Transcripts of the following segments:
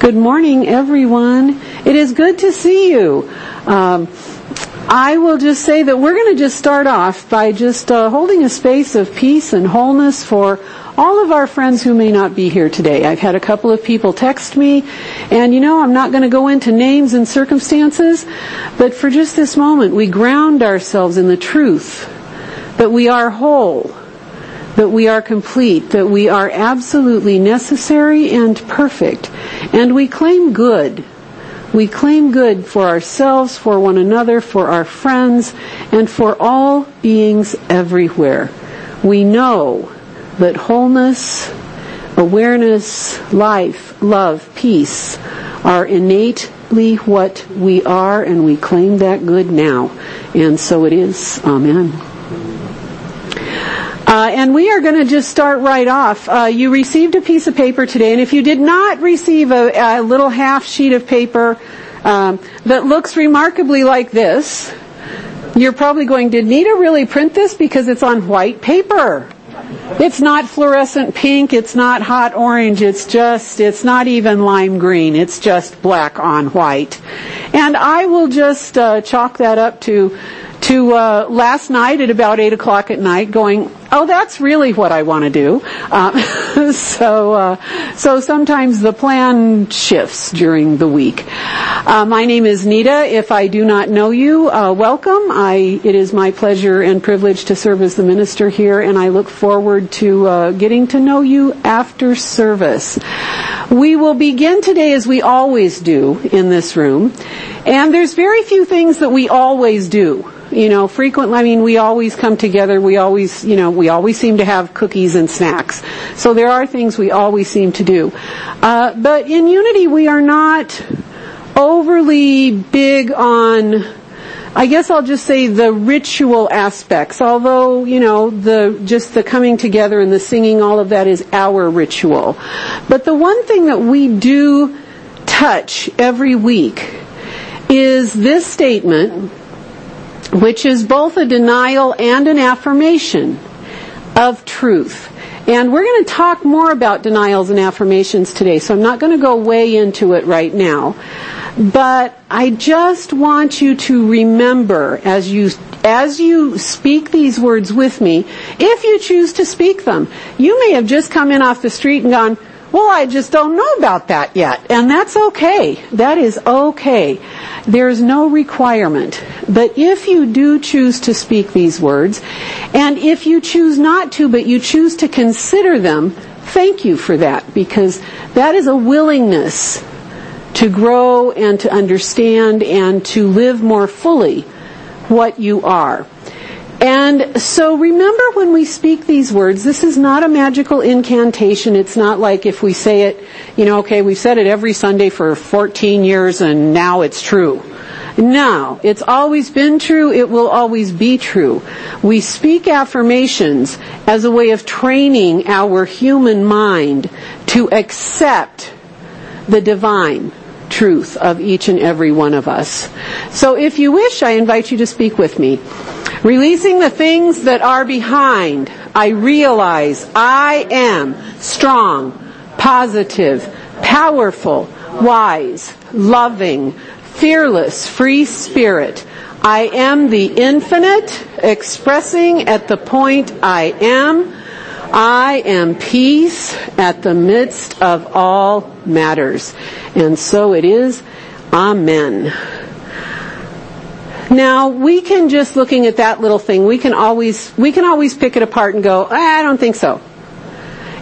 Good morning, everyone. It is good to see you. Um, I will just say that we're going to just start off by just uh, holding a space of peace and wholeness for all of our friends who may not be here today. I've had a couple of people text me, and you know, I'm not going to go into names and circumstances, but for just this moment, we ground ourselves in the truth that we are whole that we are complete, that we are absolutely necessary and perfect. And we claim good. We claim good for ourselves, for one another, for our friends, and for all beings everywhere. We know that wholeness, awareness, life, love, peace are innately what we are, and we claim that good now. And so it is. Amen. Uh, and we are going to just start right off. Uh, you received a piece of paper today, and if you did not receive a, a little half sheet of paper um, that looks remarkably like this, you're probably going, did Nita really print this? Because it's on white paper. It's not fluorescent pink, it's not hot orange, it's just, it's not even lime green, it's just black on white. And I will just uh, chalk that up to to uh, last night at about eight o'clock at night, going, "Oh, that's really what I want to do." Um, so, uh, so sometimes the plan shifts during the week. Uh, my name is Nita. If I do not know you, uh, welcome. I, it is my pleasure and privilege to serve as the minister here, and I look forward to uh, getting to know you after service. We will begin today as we always do in this room, and there's very few things that we always do you know, frequently, I mean, we always come together, we always, you know, we always seem to have cookies and snacks. So there are things we always seem to do. Uh, but in unity, we are not overly big on, I guess I'll just say the ritual aspects, although, you know, the, just the coming together and the singing, all of that is our ritual. But the one thing that we do touch every week is this statement, which is both a denial and an affirmation of truth. And we're going to talk more about denials and affirmations today, so I'm not going to go way into it right now. But I just want you to remember as you as you speak these words with me, if you choose to speak them, you may have just come in off the street and gone, well, I just don't know about that yet. And that's okay. That is okay. There's no requirement. But if you do choose to speak these words, and if you choose not to, but you choose to consider them, thank you for that, because that is a willingness to grow and to understand and to live more fully what you are. And so remember when we speak these words, this is not a magical incantation. It's not like if we say it, you know, okay, we've said it every Sunday for 14 years and now it's true. No, it's always been true. It will always be true. We speak affirmations as a way of training our human mind to accept the divine truth of each and every one of us. So if you wish, I invite you to speak with me. Releasing the things that are behind, I realize I am strong, positive, powerful, wise, loving, fearless, free spirit. I am the infinite, expressing at the point I am. I am peace at the midst of all matters. And so it is. Amen. Now we can just looking at that little thing, we can always we can always pick it apart and go, ah, I don't think so.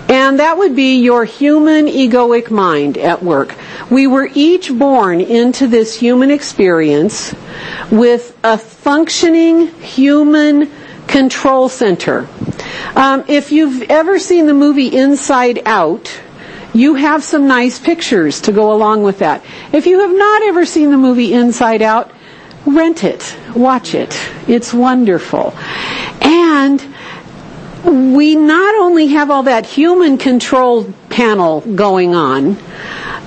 And that would be your human egoic mind at work. We were each born into this human experience with a functioning human control center. Um, if you've ever seen the movie Inside Out, you have some nice pictures to go along with that. If you have not ever seen the movie Inside Out, rent it, watch it. It's wonderful. And we not only have all that human control panel going on,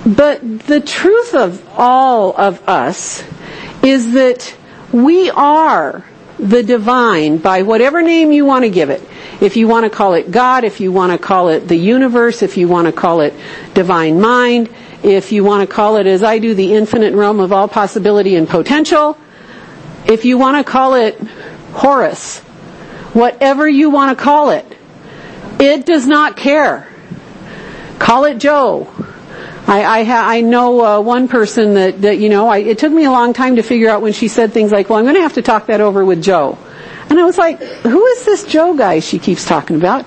but the truth of all of us is that we are the divine by whatever name you want to give it. If you want to call it God, if you want to call it the universe, if you want to call it divine mind, If you want to call it, as I do, the infinite realm of all possibility and potential. If you want to call it Horus, whatever you want to call it, it does not care. Call it Joe. I, I, ha- I know uh, one person that, that you know, I, it took me a long time to figure out when she said things like, well, I'm going to have to talk that over with Joe. And I was like, who is this Joe guy she keeps talking about?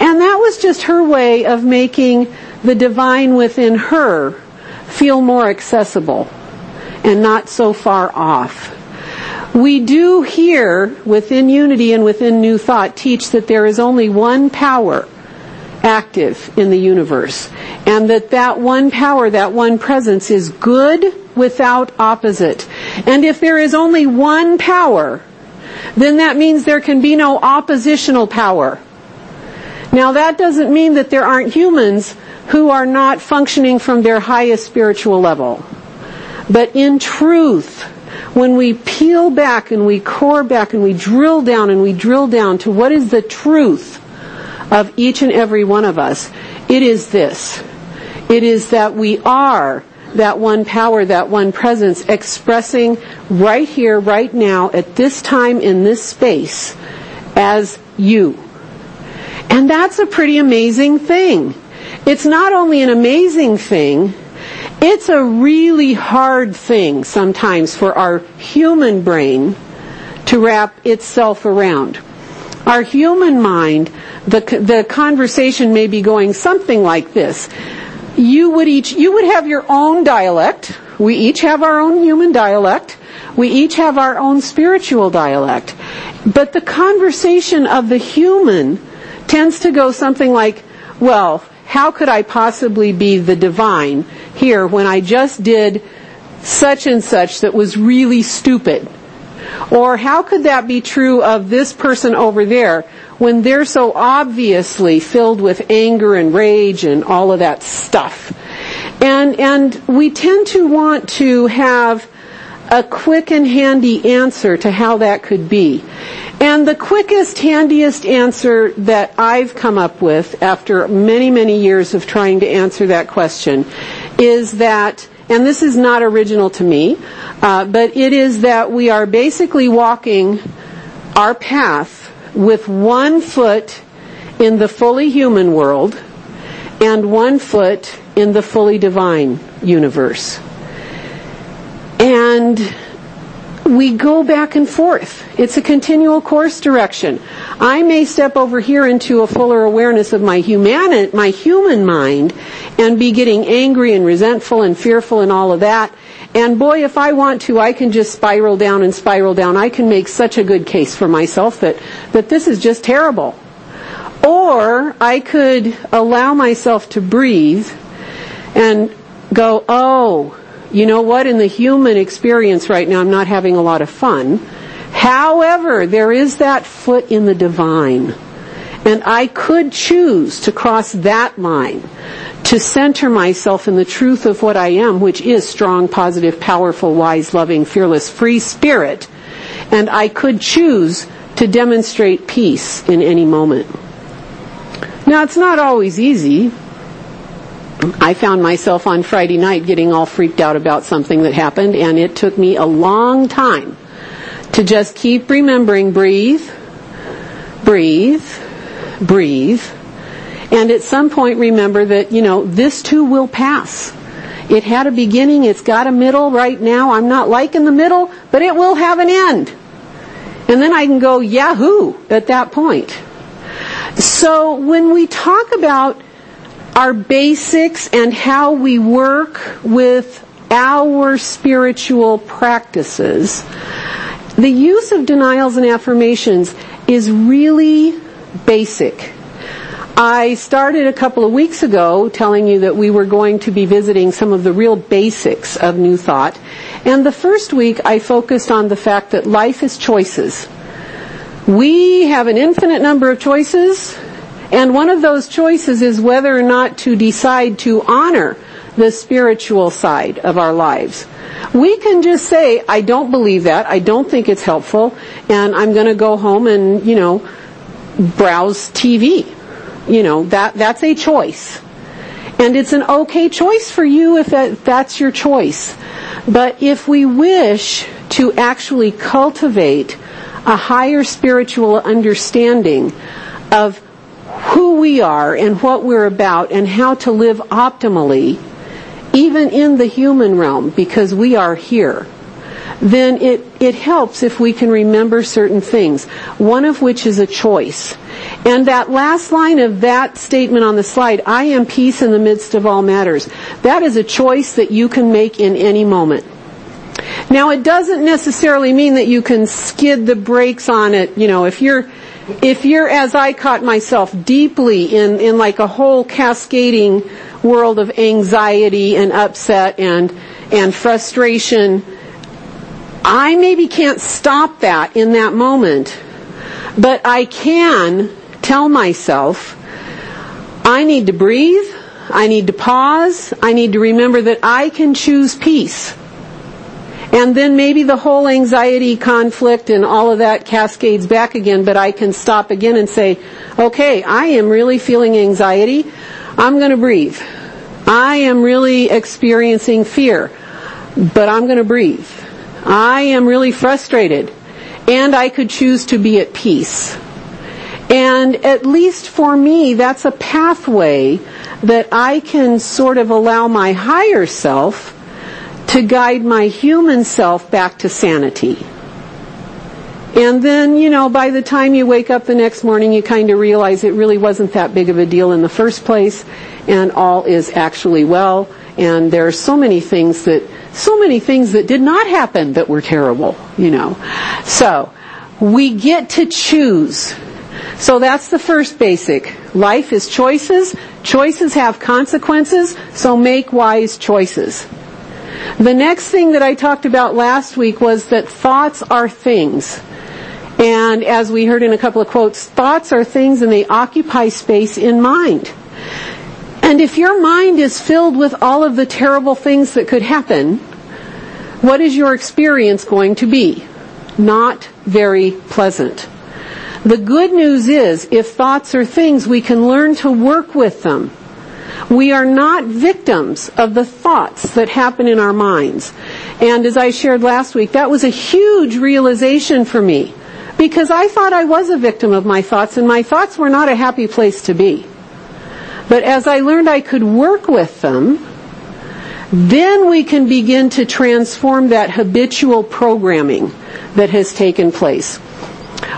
And that was just her way of making the divine within her feel more accessible and not so far off. We do here, within unity and within new thought, teach that there is only one power active in the universe. And that that one power, that one presence is good without opposite. And if there is only one power, then that means there can be no oppositional power. Now that doesn't mean that there aren't humans who are not functioning from their highest spiritual level. But in truth, when we peel back and we core back and we drill down and we drill down to what is the truth of each and every one of us, it is this. It is that we are that one power, that one presence expressing right here, right now, at this time, in this space, as you. And that's a pretty amazing thing. It's not only an amazing thing, it's a really hard thing sometimes for our human brain to wrap itself around. Our human mind, the, the conversation may be going something like this you would each, you would have your own dialect. We each have our own human dialect. We each have our own spiritual dialect. But the conversation of the human tends to go something like, well, how could I possibly be the divine here when I just did such and such that was really stupid? Or how could that be true of this person over there when they're so obviously filled with anger and rage and all of that stuff? And, and we tend to want to have a quick and handy answer to how that could be. And the quickest, handiest answer that I've come up with after many, many years of trying to answer that question is that and this is not original to me, uh, but it is that we are basically walking our path with one foot in the fully human world and one foot in the fully divine universe. And we go back and forth. It's a continual course direction. I may step over here into a fuller awareness of my human, my human mind and be getting angry and resentful and fearful and all of that. And boy, if I want to, I can just spiral down and spiral down. I can make such a good case for myself that, that this is just terrible. Or I could allow myself to breathe and go, oh, you know what? In the human experience right now, I'm not having a lot of fun. However, there is that foot in the divine. And I could choose to cross that line, to center myself in the truth of what I am, which is strong, positive, powerful, wise, loving, fearless, free spirit. And I could choose to demonstrate peace in any moment. Now, it's not always easy. I found myself on Friday night getting all freaked out about something that happened, and it took me a long time to just keep remembering breathe, breathe, breathe, and at some point remember that, you know, this too will pass. It had a beginning, it's got a middle right now. I'm not liking the middle, but it will have an end. And then I can go yahoo at that point. So when we talk about our basics and how we work with our spiritual practices, the use of denials and affirmations is really basic. I started a couple of weeks ago telling you that we were going to be visiting some of the real basics of New Thought. And the first week I focused on the fact that life is choices. We have an infinite number of choices and one of those choices is whether or not to decide to honor the spiritual side of our lives. We can just say, I don't believe that, I don't think it's helpful, and I'm gonna go home and, you know, browse TV. You know, that, that's a choice. And it's an okay choice for you if that, that's your choice. But if we wish to actually cultivate a higher spiritual understanding of who we are and what we're about and how to live optimally, even in the human realm, because we are here, then it, it helps if we can remember certain things, one of which is a choice. And that last line of that statement on the slide, I am peace in the midst of all matters, that is a choice that you can make in any moment. Now it doesn't necessarily mean that you can skid the brakes on it, you know, if you're, if you're, as I caught myself, deeply in, in like a whole cascading world of anxiety and upset and, and frustration, I maybe can't stop that in that moment, but I can tell myself, I need to breathe, I need to pause, I need to remember that I can choose peace. And then maybe the whole anxiety, conflict, and all of that cascades back again, but I can stop again and say, okay, I am really feeling anxiety. I'm going to breathe. I am really experiencing fear, but I'm going to breathe. I am really frustrated, and I could choose to be at peace. And at least for me, that's a pathway that I can sort of allow my higher self to guide my human self back to sanity. And then, you know, by the time you wake up the next morning, you kind of realize it really wasn't that big of a deal in the first place, and all is actually well. And there are so many things that, so many things that did not happen that were terrible, you know. So, we get to choose. So that's the first basic. Life is choices. Choices have consequences, so make wise choices. The next thing that I talked about last week was that thoughts are things. And as we heard in a couple of quotes, thoughts are things and they occupy space in mind. And if your mind is filled with all of the terrible things that could happen, what is your experience going to be? Not very pleasant. The good news is, if thoughts are things, we can learn to work with them. We are not victims of the thoughts that happen in our minds. And as I shared last week, that was a huge realization for me because I thought I was a victim of my thoughts and my thoughts were not a happy place to be. But as I learned I could work with them, then we can begin to transform that habitual programming that has taken place.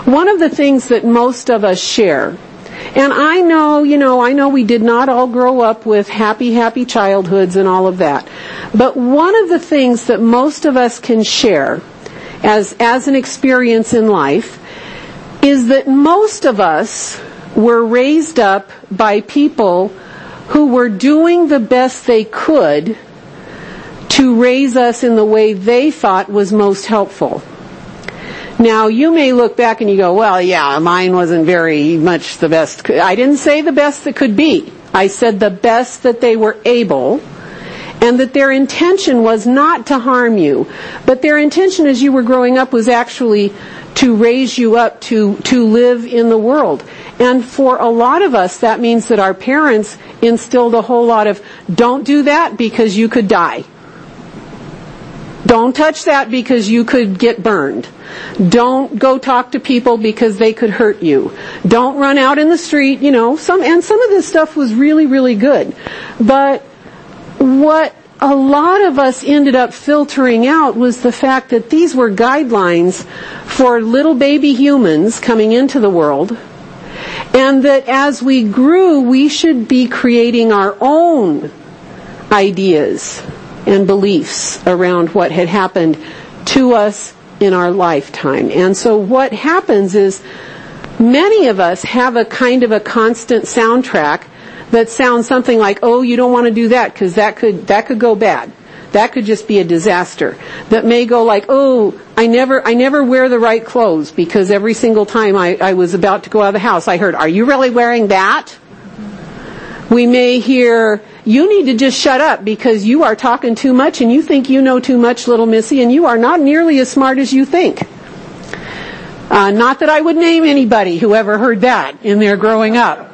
One of the things that most of us share and I know, you know, I know we did not all grow up with happy, happy childhoods and all of that. But one of the things that most of us can share as, as an experience in life is that most of us were raised up by people who were doing the best they could to raise us in the way they thought was most helpful. Now, you may look back and you go, well, yeah, mine wasn't very much the best. I didn't say the best that could be. I said the best that they were able and that their intention was not to harm you, but their intention as you were growing up was actually to raise you up to, to live in the world. And for a lot of us, that means that our parents instilled a whole lot of, don't do that because you could die. Don't touch that because you could get burned. Don't go talk to people because they could hurt you. Don't run out in the street, you know, some, and some of this stuff was really, really good. But what a lot of us ended up filtering out was the fact that these were guidelines for little baby humans coming into the world. And that as we grew, we should be creating our own ideas and beliefs around what had happened to us in our lifetime. And so what happens is many of us have a kind of a constant soundtrack that sounds something like, oh, you don't want to do that because that could, that could go bad. That could just be a disaster. That may go like, oh, I never, I never wear the right clothes because every single time I, I was about to go out of the house, I heard, are you really wearing that? We may hear, you need to just shut up because you are talking too much and you think you know too much, little missy, and you are not nearly as smart as you think. Uh, not that I would name anybody who ever heard that in their growing up.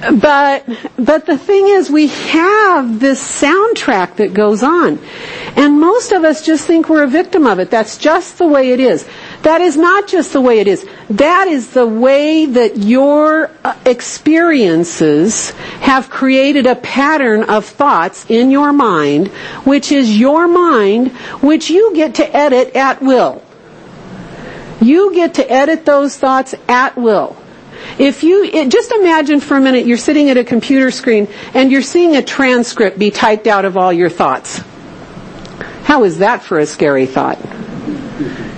But but the thing is we have this soundtrack that goes on. And most of us just think we're a victim of it. That's just the way it is. That is not just the way it is. That is the way that your uh, experiences have created a pattern of thoughts in your mind which is your mind which you get to edit at will. You get to edit those thoughts at will if you, it, just imagine for a minute you're sitting at a computer screen and you're seeing a transcript be typed out of all your thoughts. How is that for a scary thought?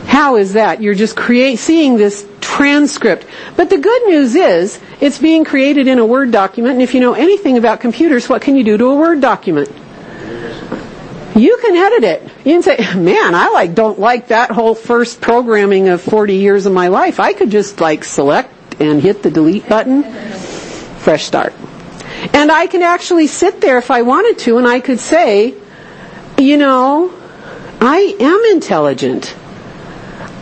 How is that? You're just create, seeing this transcript. But the good news is, it's being created in a Word document, and if you know anything about computers, what can you do to a Word document? You can edit it. You can say, man, I like, don't like that whole first programming of 40 years of my life. I could just like select and hit the delete button, fresh start. And I can actually sit there if I wanted to and I could say, you know, I am intelligent.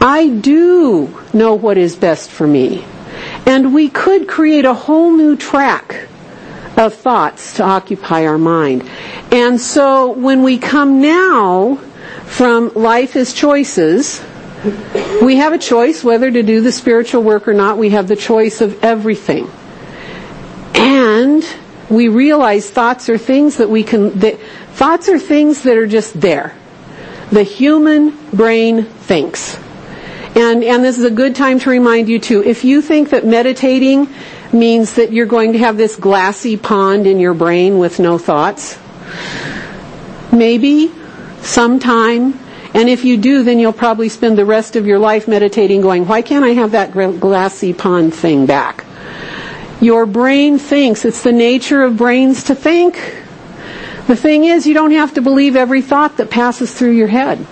I do know what is best for me. And we could create a whole new track of thoughts to occupy our mind. And so when we come now from life is choices, we have a choice whether to do the spiritual work or not. We have the choice of everything. And we realize thoughts are things that we can, that, thoughts are things that are just there. The human brain thinks. And, and this is a good time to remind you too, if you think that meditating means that you're going to have this glassy pond in your brain with no thoughts, maybe sometime and if you do, then you'll probably spend the rest of your life meditating going, why can't I have that glassy pond thing back? Your brain thinks. It's the nature of brains to think. The thing is, you don't have to believe every thought that passes through your head.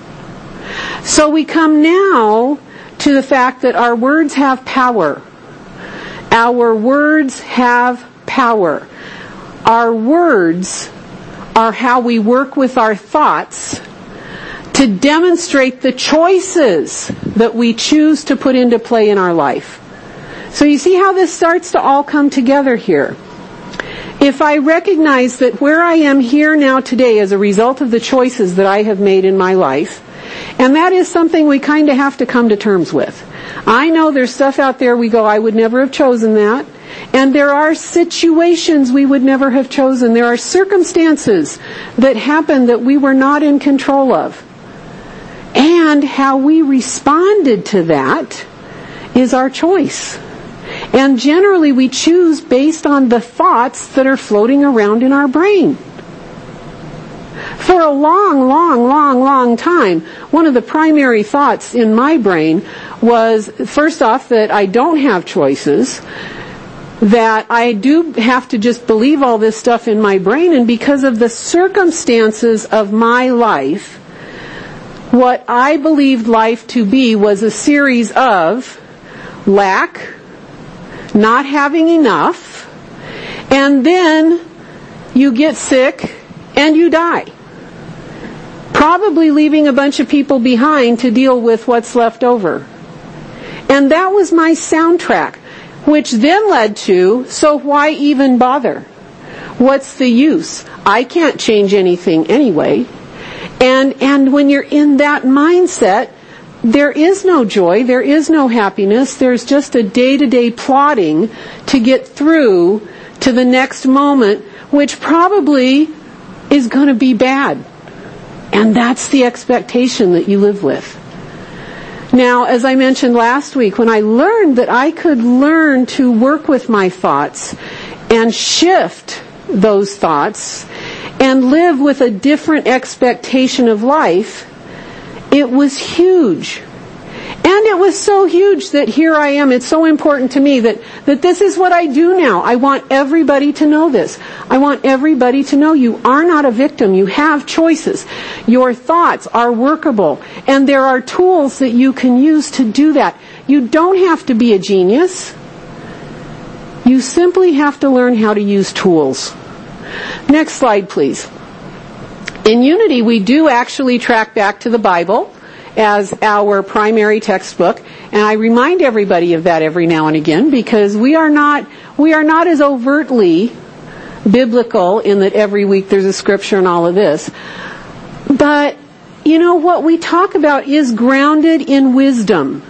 So we come now to the fact that our words have power. Our words have power. Our words are how we work with our thoughts to demonstrate the choices that we choose to put into play in our life. So you see how this starts to all come together here. If I recognize that where I am here now today is a result of the choices that I have made in my life, and that is something we kind of have to come to terms with. I know there's stuff out there we go, I would never have chosen that. And there are situations we would never have chosen. There are circumstances that happen that we were not in control of. And how we responded to that is our choice. And generally we choose based on the thoughts that are floating around in our brain. For a long, long, long, long time, one of the primary thoughts in my brain was, first off, that I don't have choices, that I do have to just believe all this stuff in my brain, and because of the circumstances of my life, what I believed life to be was a series of lack, not having enough, and then you get sick and you die. Probably leaving a bunch of people behind to deal with what's left over. And that was my soundtrack, which then led to, so why even bother? What's the use? I can't change anything anyway. And, and when you're in that mindset, there is no joy, there is no happiness, there's just a day-to-day plotting to get through to the next moment, which probably is going to be bad. And that's the expectation that you live with. Now, as I mentioned last week, when I learned that I could learn to work with my thoughts and shift those thoughts and live with a different expectation of life, it was huge. And it was so huge that here I am. It's so important to me that, that this is what I do now. I want everybody to know this. I want everybody to know you are not a victim. You have choices. Your thoughts are workable. And there are tools that you can use to do that. You don't have to be a genius. You simply have to learn how to use tools. Next slide, please. In Unity, we do actually track back to the Bible as our primary textbook. And I remind everybody of that every now and again because we are not, we are not as overtly biblical in that every week there's a scripture and all of this. But, you know, what we talk about is grounded in wisdom.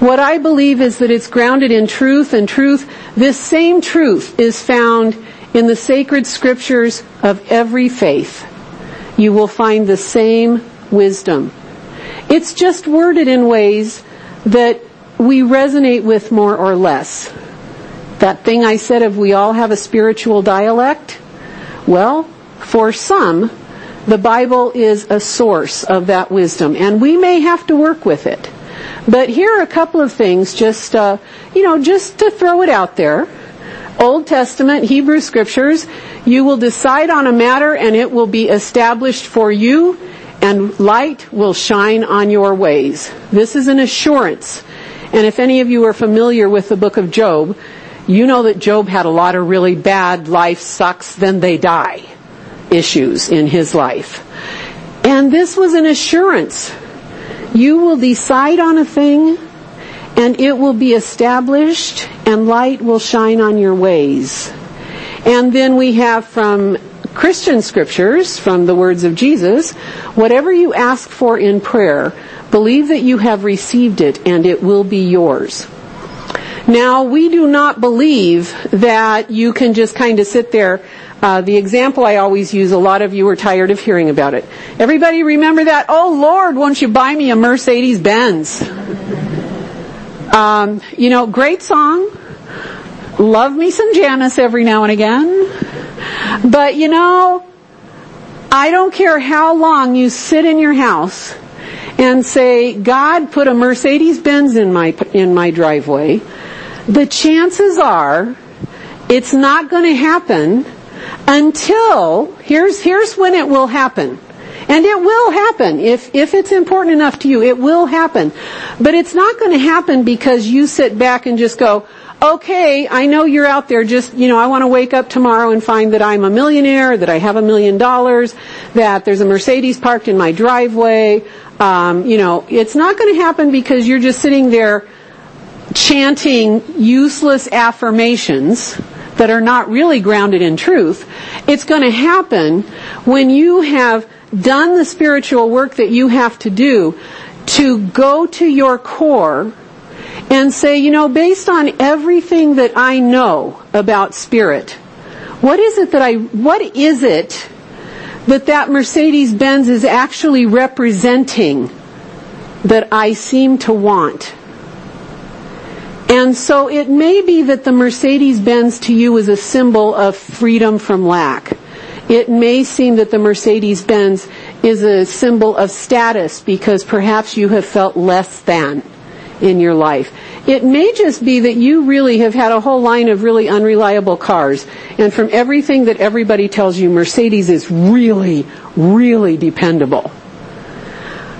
What I believe is that it's grounded in truth and truth, this same truth is found in the sacred scriptures of every faith. You will find the same wisdom. It's just worded in ways that we resonate with more or less. That thing I said of we all have a spiritual dialect? Well, for some, the Bible is a source of that wisdom, and we may have to work with it. But here are a couple of things, just uh, you know, just to throw it out there. Old Testament, Hebrew Scriptures, you will decide on a matter and it will be established for you and light will shine on your ways. This is an assurance. And if any of you are familiar with the book of Job, you know that Job had a lot of really bad life sucks, then they die issues in his life. And this was an assurance. You will decide on a thing and it will be established and light will shine on your ways. And then we have from Christian scriptures, from the words of Jesus, whatever you ask for in prayer, believe that you have received it and it will be yours. Now, we do not believe that you can just kind of sit there. Uh, the example I always use, a lot of you are tired of hearing about it. Everybody remember that? Oh Lord, won't you buy me a Mercedes Benz? Um, you know, great song. Love me some Janis every now and again. But you know, I don't care how long you sit in your house and say, God put a Mercedes Benz in my, in my driveway the chances are it's not going to happen until here's here's when it will happen. And it will happen. If, if it's important enough to you, it will happen. But it's not going to happen because you sit back and just go, okay, I know you're out there just, you know, I want to wake up tomorrow and find that I'm a millionaire, that I have a million dollars, that there's a Mercedes parked in my driveway. Um, you know, it's not going to happen because you're just sitting there chanting useless affirmations that are not really grounded in truth. It's going to happen when you have done the spiritual work that you have to do to go to your core and say, you know, based on everything that I know about spirit, what is it that I, what is it that that Mercedes Benz is actually representing that I seem to want? And so it may be that the Mercedes Benz to you is a symbol of freedom from lack. It may seem that the Mercedes Benz is a symbol of status because perhaps you have felt less than in your life. It may just be that you really have had a whole line of really unreliable cars. And from everything that everybody tells you, Mercedes is really, really dependable.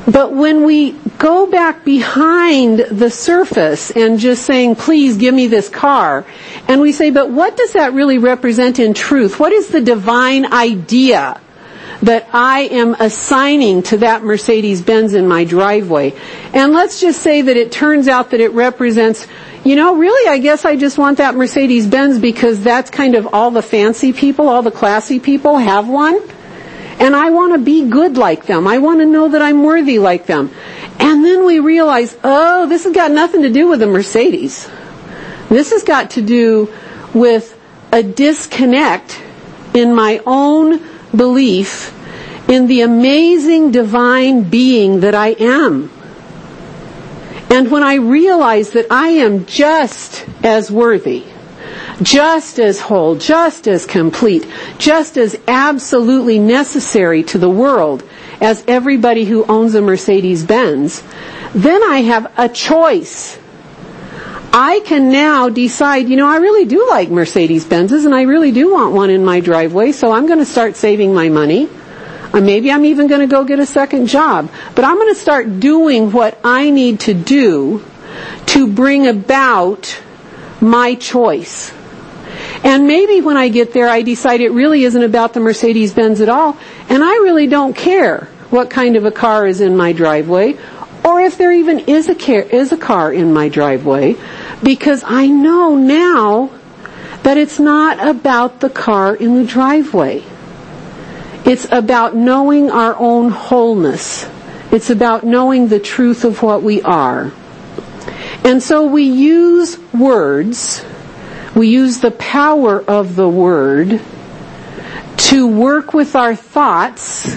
But when we go back behind the surface and just saying, please give me this car, and we say, but what does that really represent in truth? What is the divine idea that I am assigning to that Mercedes Benz in my driveway? And let's just say that it turns out that it represents you know, really, I guess I just want that Mercedes Benz because that's kind of all the fancy people, all the classy people have one. And I want to be good like them. I want to know that I'm worthy like them. And then we realize, oh, this has got nothing to do with the Mercedes. This has got to do with a disconnect in my own belief in the amazing divine being that I am. And when I realize that I am just as worthy just as whole, just as complete, just as absolutely necessary to the world as everybody who owns a Mercedes Benz, then I have a choice. I can now decide, you know, I really do like Mercedes Benzes and I really do want one in my driveway, so I'm going to start saving my money. Or maybe I'm even going to go get a second job. But I'm going to start doing what I need to do to bring about my choice. And maybe when I get there, I decide it really isn't about the Mercedes Benz at all, and I really don't care what kind of a car is in my driveway, or if there even is a car, is a car in my driveway, because I know now that it's not about the car in the driveway. It's about knowing our own wholeness. It's about knowing the truth of what we are. And so we use words, we use the power of the word to work with our thoughts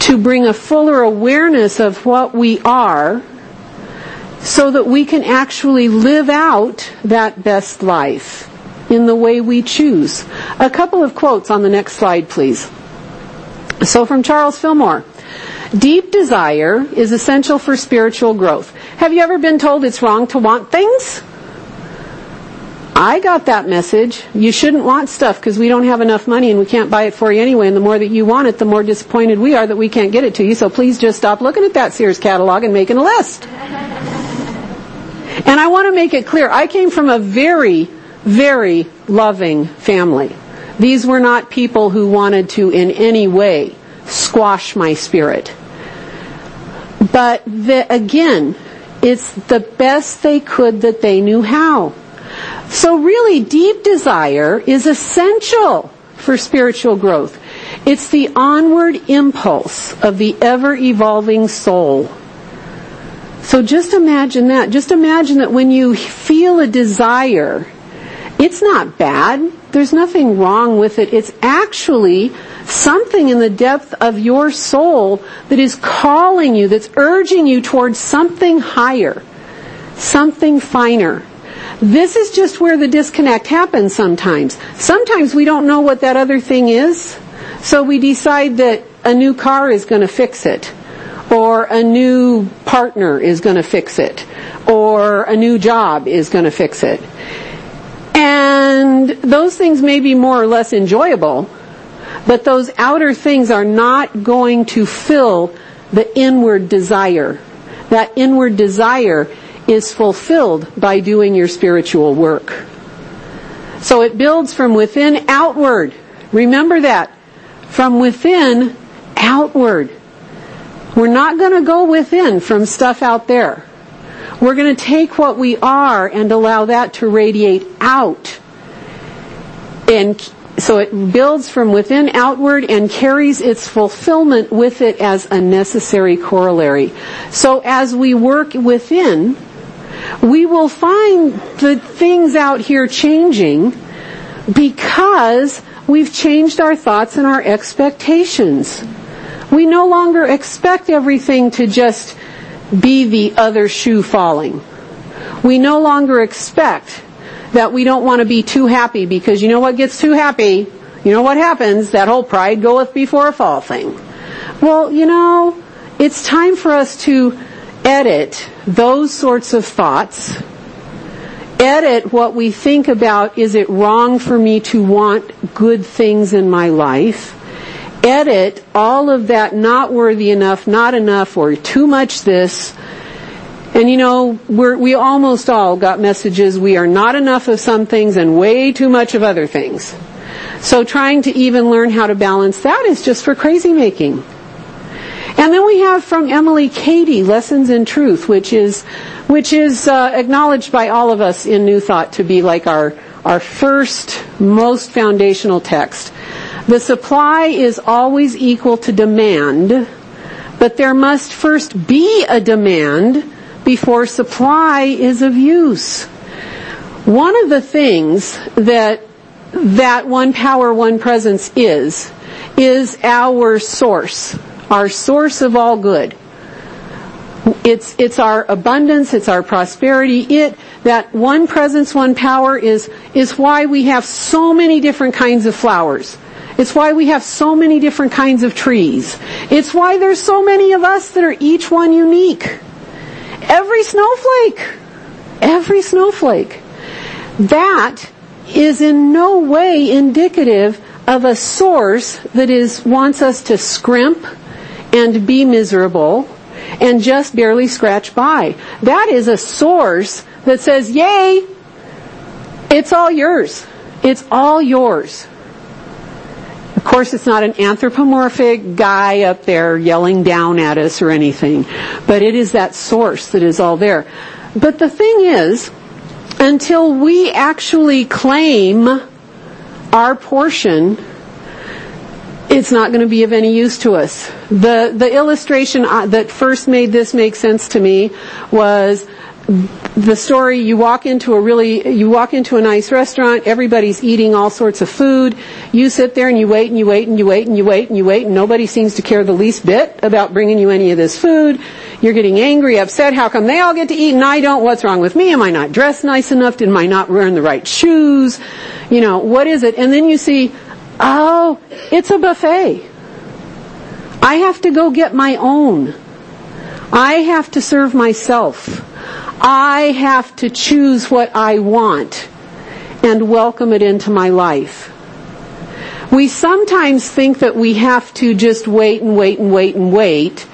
to bring a fuller awareness of what we are so that we can actually live out that best life in the way we choose. A couple of quotes on the next slide, please. So from Charles Fillmore. Deep desire is essential for spiritual growth. Have you ever been told it's wrong to want things? I got that message. You shouldn't want stuff because we don't have enough money and we can't buy it for you anyway. And the more that you want it, the more disappointed we are that we can't get it to you. So please just stop looking at that Sears catalog and making a list. And I want to make it clear, I came from a very, very loving family. These were not people who wanted to in any way squash my spirit. But the, again, it's the best they could that they knew how. So really, deep desire is essential for spiritual growth. It's the onward impulse of the ever evolving soul. So just imagine that. Just imagine that when you feel a desire, it's not bad. There's nothing wrong with it. It's actually something in the depth of your soul that is calling you, that's urging you towards something higher, something finer. This is just where the disconnect happens sometimes. Sometimes we don't know what that other thing is, so we decide that a new car is going to fix it, or a new partner is going to fix it, or a new job is going to fix it. And those things may be more or less enjoyable, but those outer things are not going to fill the inward desire. That inward desire is fulfilled by doing your spiritual work. So it builds from within outward. Remember that. From within outward. We're not going to go within from stuff out there. We're going to take what we are and allow that to radiate out. And so it builds from within outward and carries its fulfillment with it as a necessary corollary. So as we work within, we will find the things out here changing because we've changed our thoughts and our expectations. We no longer expect everything to just be the other shoe falling. We no longer expect that we don't want to be too happy because you know what gets too happy? You know what happens? That whole pride goeth before a fall thing. Well, you know, it's time for us to edit those sorts of thoughts. Edit what we think about, is it wrong for me to want good things in my life? Edit all of that not worthy enough, not enough, or too much this, and you know, we almost all got messages we are not enough of some things and way too much of other things. So trying to even learn how to balance that is just for crazy making. And then we have from Emily Cady, Lessons in Truth, which is, which is uh, acknowledged by all of us in New Thought to be like our, our first, most foundational text. The supply is always equal to demand, but there must first be a demand before supply is of use. One of the things that that one power, one presence is, is our source, our source of all good. It's, it's our abundance, it's our prosperity. It, that one presence, one power is, is why we have so many different kinds of flowers. It's why we have so many different kinds of trees. It's why there's so many of us that are each one unique. Every snowflake. Every snowflake. That is in no way indicative of a source that is, wants us to scrimp and be miserable and just barely scratch by. That is a source that says, yay, it's all yours. It's all yours. Of course, it's not an anthropomorphic guy up there yelling down at us or anything, but it is that source that is all there. But the thing is, until we actually claim our portion, it's not going to be of any use to us. The the illustration that first made this make sense to me was the story you walk into a really you walk into a nice restaurant everybody's eating all sorts of food. You sit there and you wait and you wait and you wait and you wait and you wait and nobody seems to care the least bit about bringing you any of this food. You're getting angry upset. How come they all get to eat and I don't? What's wrong with me? Am I not dressed nice enough? Did I not wearing the right shoes? You know what is it? And then you see oh it's a buffet I have to go get my own I have to serve myself I have to choose what I want and welcome it into my life. We sometimes think that we have to just wait and wait and wait and wait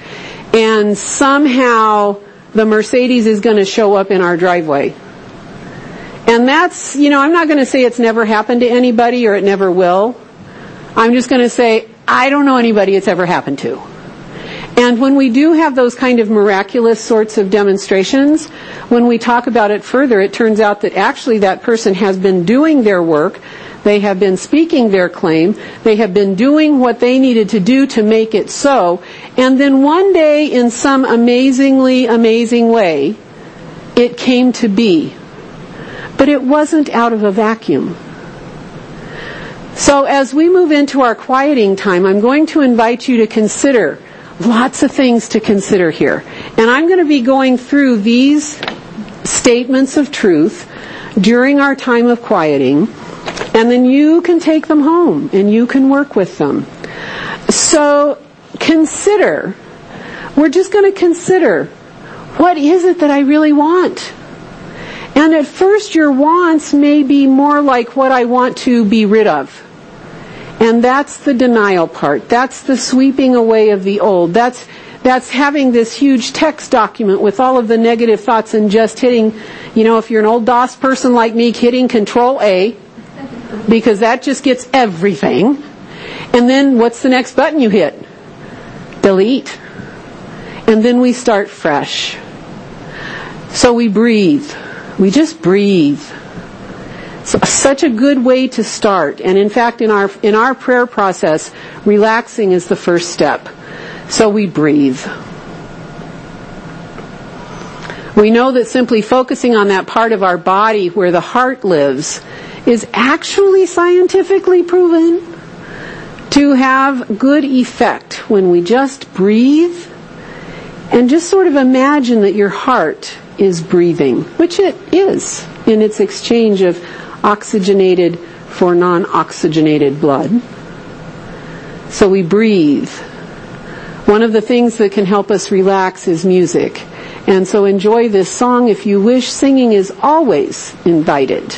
and somehow the Mercedes is going to show up in our driveway. And that's, you know, I'm not going to say it's never happened to anybody or it never will. I'm just going to say I don't know anybody it's ever happened to. And when we do have those kind of miraculous sorts of demonstrations, when we talk about it further, it turns out that actually that person has been doing their work. They have been speaking their claim. They have been doing what they needed to do to make it so. And then one day, in some amazingly amazing way, it came to be. But it wasn't out of a vacuum. So as we move into our quieting time, I'm going to invite you to consider Lots of things to consider here. And I'm going to be going through these statements of truth during our time of quieting, and then you can take them home and you can work with them. So consider, we're just going to consider, what is it that I really want? And at first your wants may be more like what I want to be rid of. And that's the denial part. That's the sweeping away of the old. That's, that's having this huge text document with all of the negative thoughts and just hitting, you know, if you're an old DOS person like me, hitting control A, because that just gets everything. And then what's the next button you hit? Delete. And then we start fresh. So we breathe. We just breathe such a good way to start. And in fact, in our, in our prayer process, relaxing is the first step. So we breathe. We know that simply focusing on that part of our body where the heart lives is actually scientifically proven to have good effect when we just breathe and just sort of imagine that your heart is breathing, which it is in its exchange of oxygenated for non-oxygenated blood. So we breathe. One of the things that can help us relax is music. And so enjoy this song if you wish. Singing is always invited.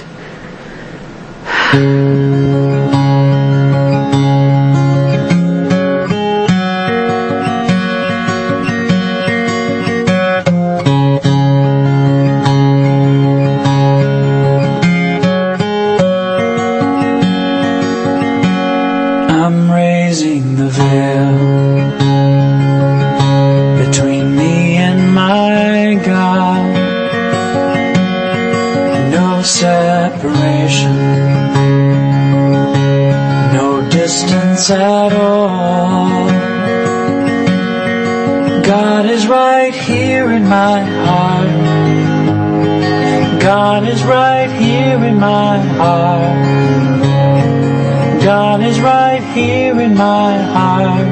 My heart.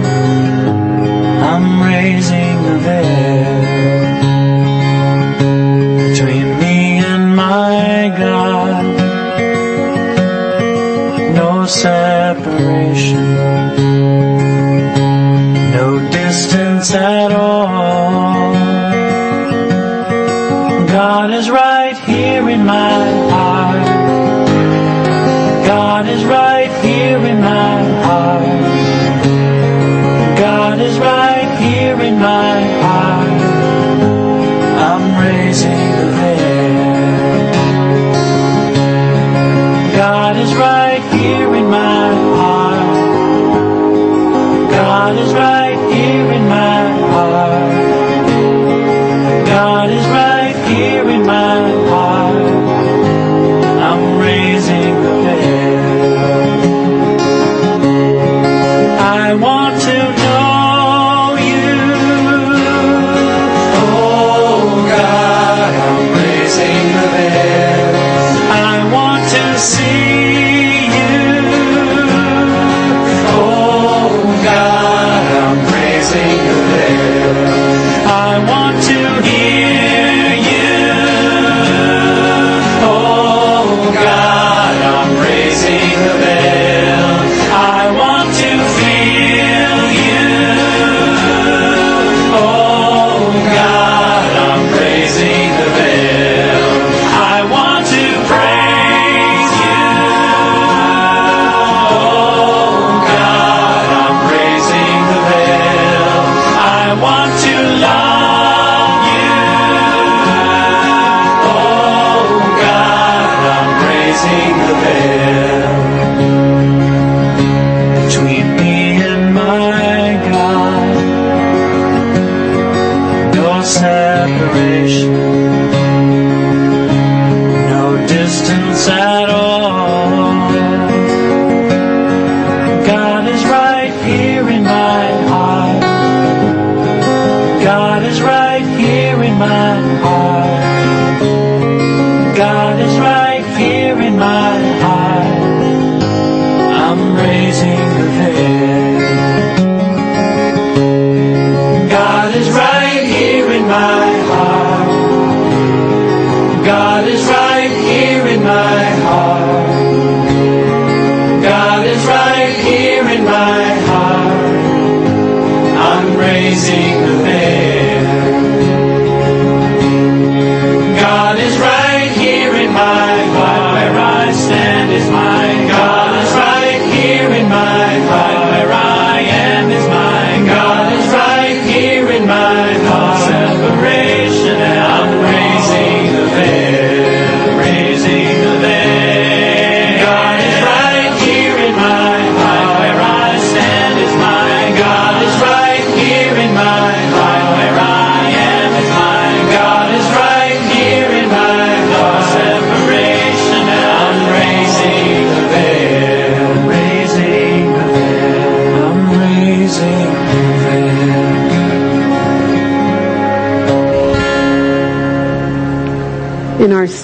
I'm raising a veil between me and my God. No separation.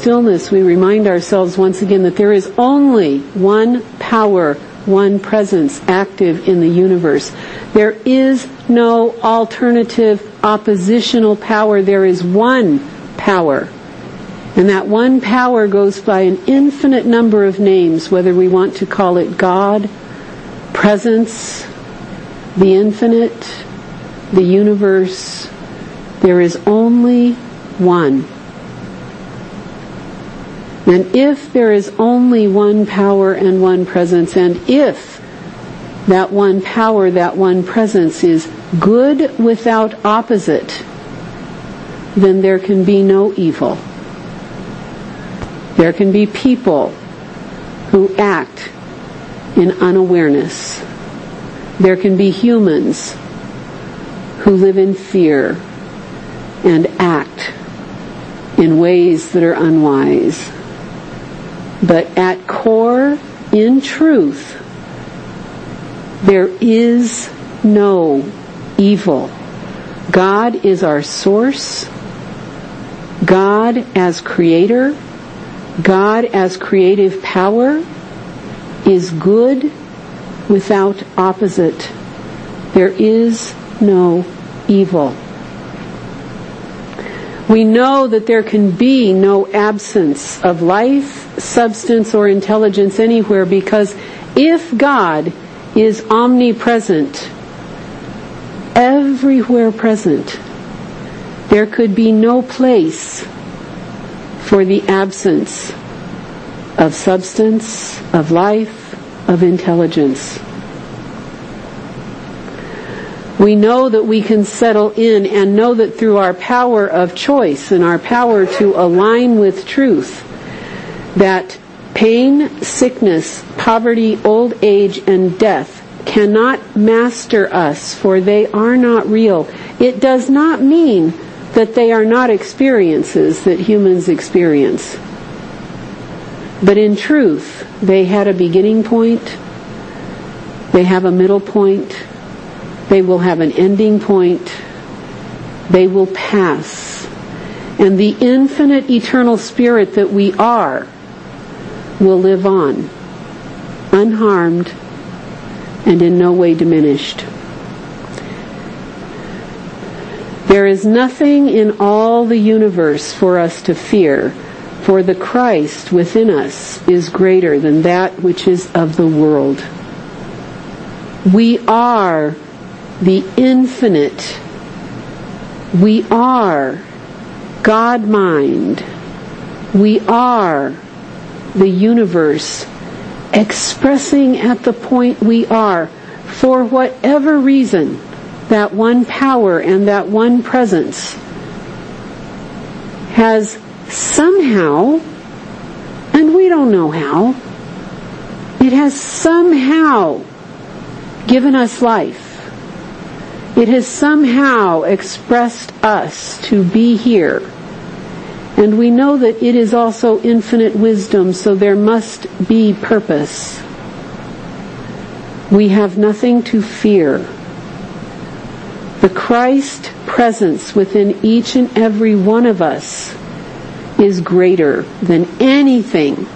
Stillness, we remind ourselves once again that there is only one power, one presence active in the universe. There is no alternative oppositional power. There is one power. And that one power goes by an infinite number of names, whether we want to call it God, presence, the infinite, the universe. There is only one. And if there is only one power and one presence, and if that one power, that one presence is good without opposite, then there can be no evil. There can be people who act in unawareness. There can be humans who live in fear and act in ways that are unwise. But at core, in truth, there is no evil. God is our source. God as creator, God as creative power is good without opposite. There is no evil. We know that there can be no absence of life, substance, or intelligence anywhere because if God is omnipresent, everywhere present, there could be no place for the absence of substance, of life, of intelligence. We know that we can settle in and know that through our power of choice and our power to align with truth, that pain, sickness, poverty, old age, and death cannot master us, for they are not real. It does not mean that they are not experiences that humans experience. But in truth, they had a beginning point, they have a middle point, they will have an ending point, they will pass. And the infinite eternal spirit that we are will live on, unharmed and in no way diminished. There is nothing in all the universe for us to fear, for the Christ within us is greater than that which is of the world. We are the infinite. We are God mind. We are the universe expressing at the point we are for whatever reason that one power and that one presence has somehow, and we don't know how, it has somehow given us life. It has somehow expressed us to be here. And we know that it is also infinite wisdom, so there must be purpose. We have nothing to fear. The Christ presence within each and every one of us is greater than anything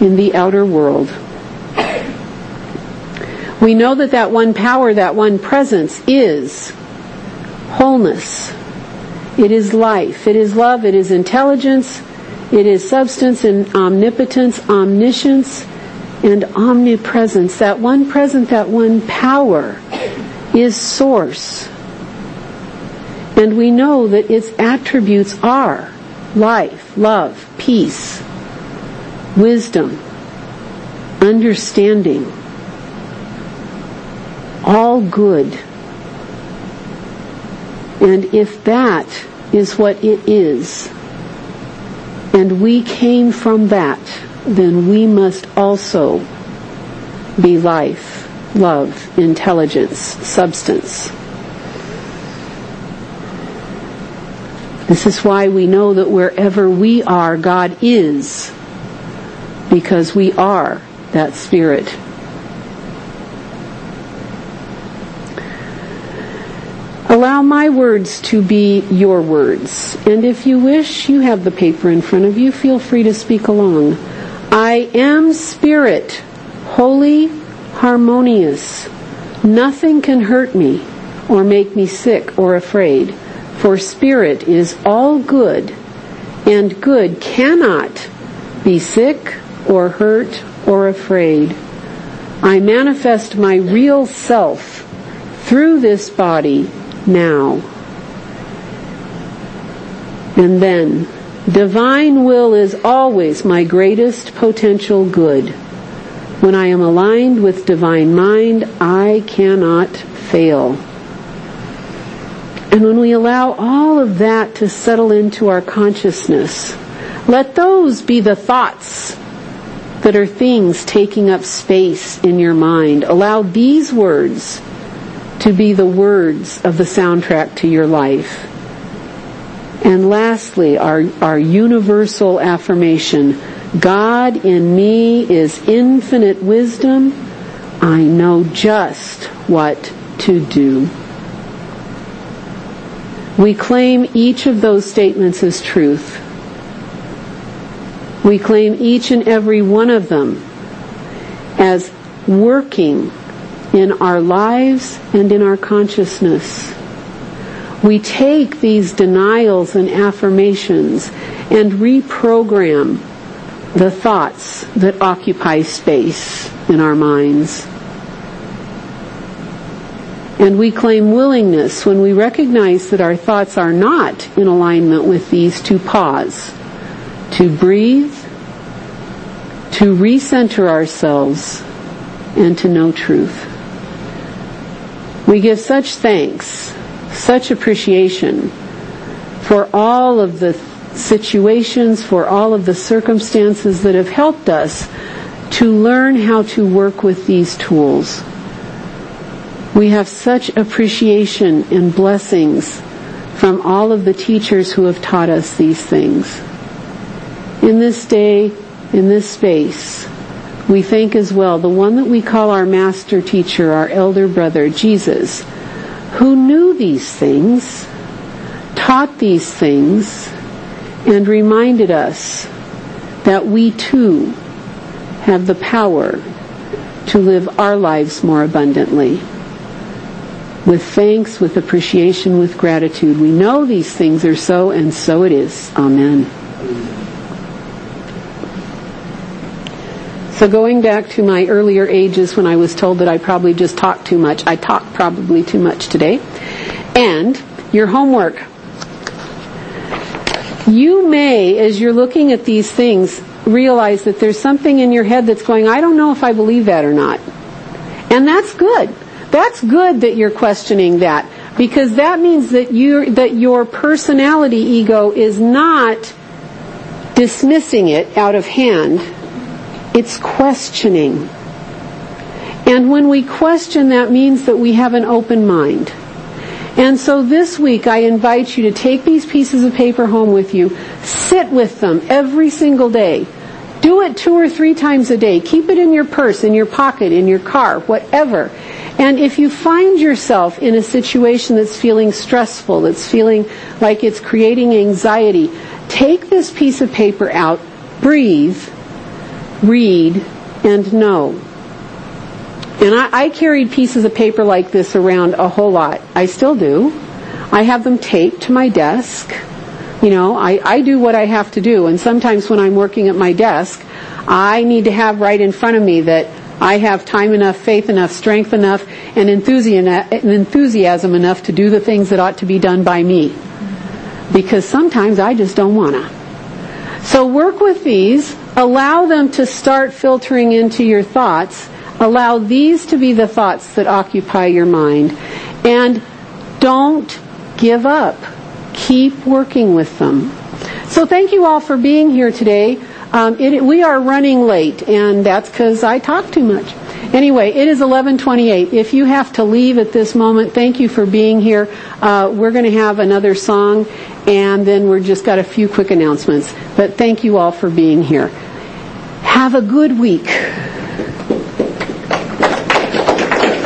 in the outer world. We know that that one power, that one presence is wholeness. It is life. It is love. It is intelligence. It is substance and omnipotence, omniscience, and omnipresence. That one present, that one power is source. And we know that its attributes are life, love, peace, wisdom, understanding, all good. And if that is what it is, and we came from that, then we must also be life, love, intelligence, substance. This is why we know that wherever we are, God is, because we are that Spirit. Allow my words to be your words. And if you wish, you have the paper in front of you. Feel free to speak along. I am spirit, holy, harmonious. Nothing can hurt me or make me sick or afraid. For spirit is all good, and good cannot be sick or hurt or afraid. I manifest my real self through this body now. And then, divine will is always my greatest potential good. When I am aligned with divine mind, I cannot fail. And when we allow all of that to settle into our consciousness, let those be the thoughts that are things taking up space in your mind. Allow these words to be the words of the soundtrack to your life. And lastly, our, our universal affirmation, God in me is infinite wisdom. I know just what to do. We claim each of those statements as truth. We claim each and every one of them as working in our lives and in our consciousness. We take these denials and affirmations and reprogram the thoughts that occupy space in our minds. And we claim willingness when we recognize that our thoughts are not in alignment with these to pause, to breathe, to recenter ourselves, and to know truth. We give such thanks, such appreciation for all of the situations, for all of the circumstances that have helped us to learn how to work with these tools. We have such appreciation and blessings from all of the teachers who have taught us these things. In this day, in this space, we thank as well the one that we call our master teacher, our elder brother, Jesus, who knew these things, taught these things, and reminded us that we too have the power to live our lives more abundantly. With thanks, with appreciation, with gratitude. We know these things are so, and so it is. Amen. So going back to my earlier ages when I was told that I probably just talked too much, I talked probably too much today. And your homework. You may, as you're looking at these things, realize that there's something in your head that's going, I don't know if I believe that or not. And that's good. That's good that you're questioning that because that means that you that your personality ego is not dismissing it out of hand it's questioning. And when we question, that means that we have an open mind. And so this week I invite you to take these pieces of paper home with you, sit with them every single day. Do it two or three times a day. Keep it in your purse, in your pocket, in your car, whatever. And if you find yourself in a situation that's feeling stressful, that's feeling like it's creating anxiety, take this piece of paper out, breathe, read, and know. And I, I carried pieces of paper like this around a whole lot. I still do. I have them taped to my desk. You know, I, I do what I have to do. And sometimes when I'm working at my desk, I need to have right in front of me that I have time enough, faith enough, strength enough, and enthusiasm enough to do the things that ought to be done by me. Because sometimes I just don't want to. So work with these, allow them to start filtering into your thoughts, Allow these to be the thoughts that occupy your mind. And don't give up. Keep working with them. So thank you all for being here today. Um, it, we are running late, and that's because I talk too much. Anyway, it is 11:28. If you have to leave at this moment, thank you for being here. Uh, we're going to have another song, and then we're just got a few quick announcements. But thank you all for being here. Have a good week.